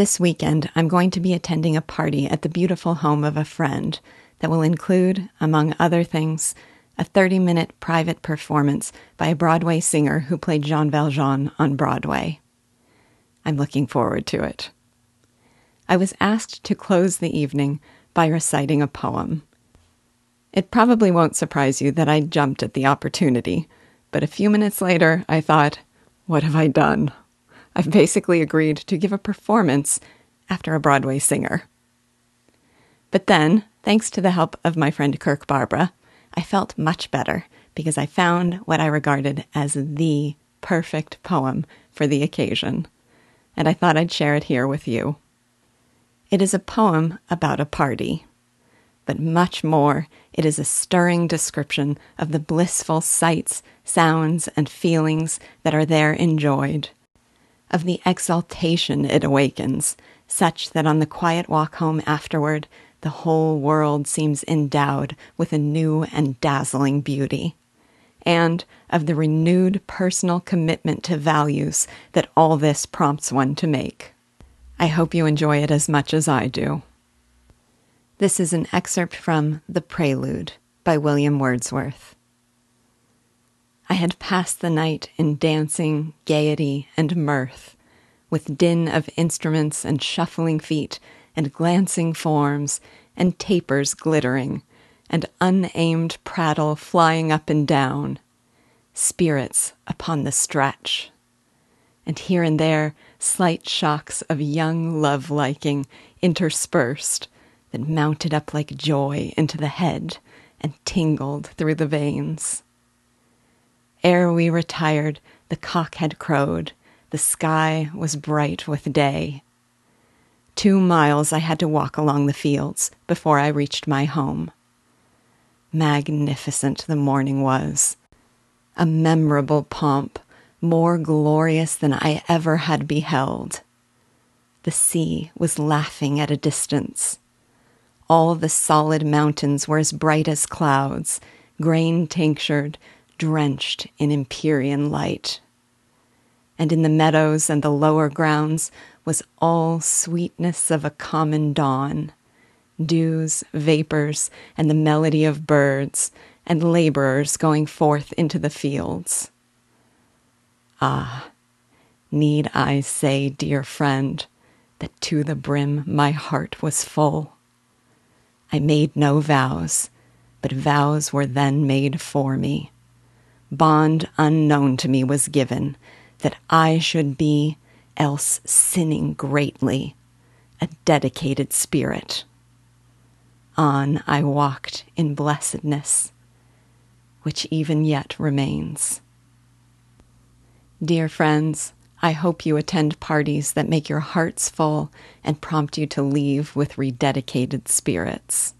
This weekend, I'm going to be attending a party at the beautiful home of a friend that will include, among other things, a 30 minute private performance by a Broadway singer who played Jean Valjean on Broadway. I'm looking forward to it. I was asked to close the evening by reciting a poem. It probably won't surprise you that I jumped at the opportunity, but a few minutes later I thought, what have I done? I've basically agreed to give a performance after a Broadway singer. But then, thanks to the help of my friend Kirk Barbara, I felt much better because I found what I regarded as the perfect poem for the occasion, and I thought I'd share it here with you. It is a poem about a party, but much more, it is a stirring description of the blissful sights, sounds, and feelings that are there enjoyed, of the exaltation it awakens, such that on the quiet walk home afterward, the whole world seems endowed with a new and dazzling beauty, and of the renewed personal commitment to values that all this prompts one to make. I hope you enjoy it as much as I do. This is an excerpt from The Prelude by William Wordsworth. I had passed the night in dancing, gaiety, and mirth, with din of instruments and shuffling feet, and glancing forms, and tapers glittering, and unaimed prattle flying up and down, spirits upon the stretch and here and there slight shocks of young love liking interspersed that mounted up like joy into the head and tingled through the veins. Ere we retired, the cock had crowed, the sky was bright with day. Two miles I had to walk along the fields before I reached my home. Magnificent the morning was, a memorable pomp more glorious than I ever had beheld. The sea was laughing at a distance. All the solid mountains were as bright as clouds, grain tinctured, drenched in Empyrean light. And in the meadows and the lower grounds was all sweetness of a common dawn dews, vapors, and the melody of birds, and laborers going forth into the fields. Ah, need I say, dear friend, that to the brim my heart was full? I made no vows, but vows were then made for me. Bond unknown to me was given, that I should be, else sinning greatly, a dedicated spirit. On I walked in blessedness, which even yet remains. Dear friends, I hope you attend parties that make your hearts full and prompt you to leave with rededicated spirits.